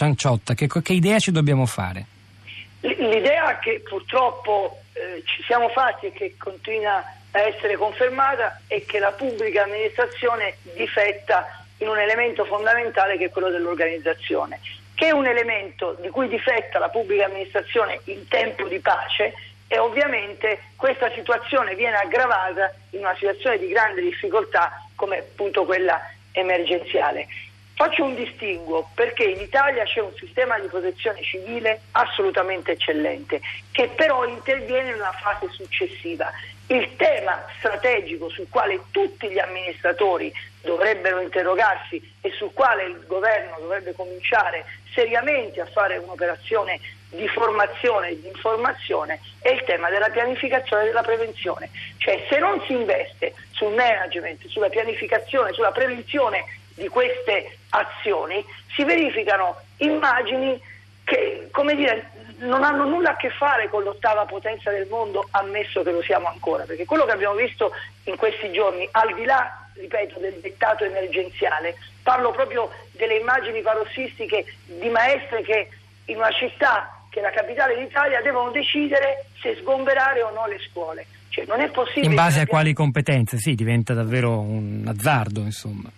Cianciotta, che, che idea ci dobbiamo fare? L'idea che purtroppo eh, ci siamo fatti e che continua a essere confermata è che la pubblica amministrazione difetta in un elemento fondamentale che è quello dell'organizzazione, che è un elemento di cui difetta la pubblica amministrazione in tempo di pace e ovviamente questa situazione viene aggravata in una situazione di grande difficoltà come appunto quella emergenziale. Faccio un distinguo perché in Italia c'è un sistema di protezione civile assolutamente eccellente che però interviene in una fase successiva. Il tema strategico sul quale tutti gli amministratori dovrebbero interrogarsi e sul quale il governo dovrebbe cominciare seriamente a fare un'operazione di formazione e di informazione è il tema della pianificazione e della prevenzione. Cioè se non si investe sul management, sulla pianificazione, sulla prevenzione di queste azioni si verificano immagini che, come dire, non hanno nulla a che fare con l'ottava potenza del mondo, ammesso che lo siamo ancora, perché quello che abbiamo visto in questi giorni, al di là, ripeto, del dettato emergenziale, parlo proprio delle immagini parossistiche di maestre che in una città che è la capitale d'Italia devono decidere se sgomberare o no le scuole. Cioè, non è possibile. In base a quali competenze? Sì, diventa davvero un azzardo, insomma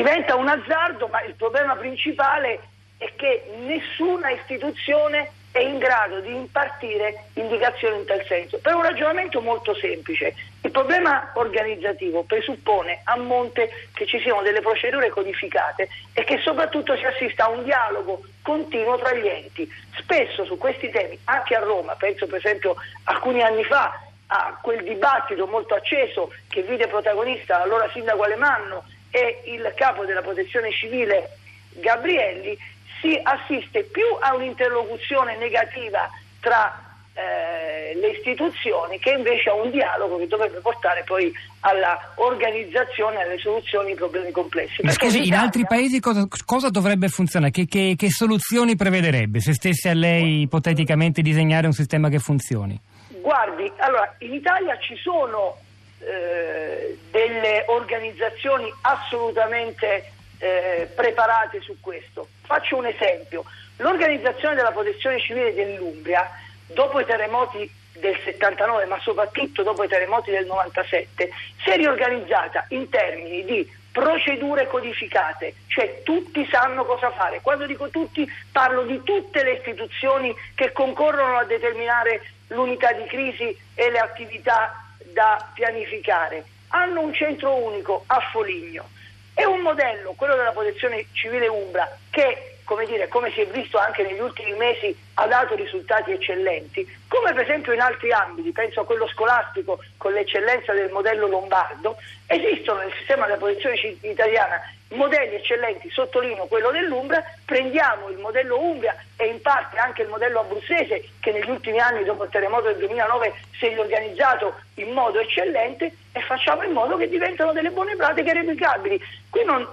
diventa un azzardo, ma il problema principale è che nessuna istituzione è in grado di impartire indicazioni in tal senso, per un ragionamento molto semplice. Il problema organizzativo presuppone a monte che ci siano delle procedure codificate e che soprattutto si assista a un dialogo continuo tra gli enti. Spesso su questi temi, anche a Roma, penso per esempio alcuni anni fa a quel dibattito molto acceso che vide protagonista l'allora sindaco Alemanno e il capo della protezione civile Gabrielli, si assiste più a un'interlocuzione negativa tra eh, le istituzioni che invece a un dialogo che dovrebbe portare poi alla organizzazione e alle soluzioni ai problemi complessi. Ma scusi, in altri paesi cosa, cosa dovrebbe funzionare? Che, che, che, soluzioni prevederebbe se stesse a lei ipoteticamente disegnare un sistema che funzioni? Guardi, allora in Italia ci sono eh, delle organizzazioni assolutamente eh, preparate su questo. Faccio un esempio. L'organizzazione della protezione civile dell'Umbria, dopo i terremoti del 79, ma soprattutto dopo i terremoti del 97, si è riorganizzata in termini di procedure codificate, cioè tutti sanno cosa fare. Quando dico tutti parlo di tutte le istituzioni che concorrono a determinare l'unità di crisi e le attività da pianificare. Hanno un centro unico a Foligno. È un modello, quello della protezione civile Umbra, che come, dire, come si è visto anche negli ultimi mesi, ha dato risultati eccellenti, come per esempio in altri ambiti, penso a quello scolastico con l'eccellenza del modello lombardo, esistono nel sistema della protezione italiana modelli eccellenti, sottolineo quello dell'Umbria, prendiamo il modello Umbria e in parte anche il modello abruzzese che negli ultimi anni dopo il terremoto del 2009 si è riorganizzato in modo eccellente e facciamo in modo che diventano delle buone pratiche replicabili. Qui non,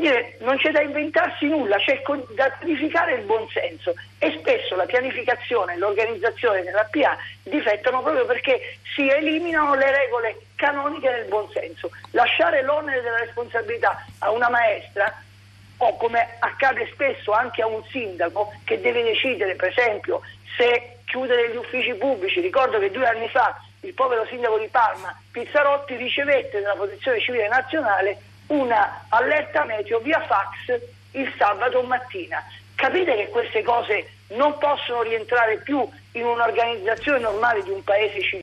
dire, non c'è da inventarsi nulla, c'è da pianificare il buonsenso e spesso la pianificazione e l'organizzazione della PA difettano proprio perché si eliminano le regole canoniche del buonsenso. Lasciare l'onere della responsabilità a una maestra o come accade spesso anche a un sindaco che deve decidere per esempio se chiudere gli uffici pubblici, ricordo che due anni fa il povero sindaco di Parma Pizzarotti ricevette dalla protezione civile nazionale una allerta meteo via fax il sabato mattina. Capite che queste cose non possono rientrare più in un'organizzazione normale di un paese civile.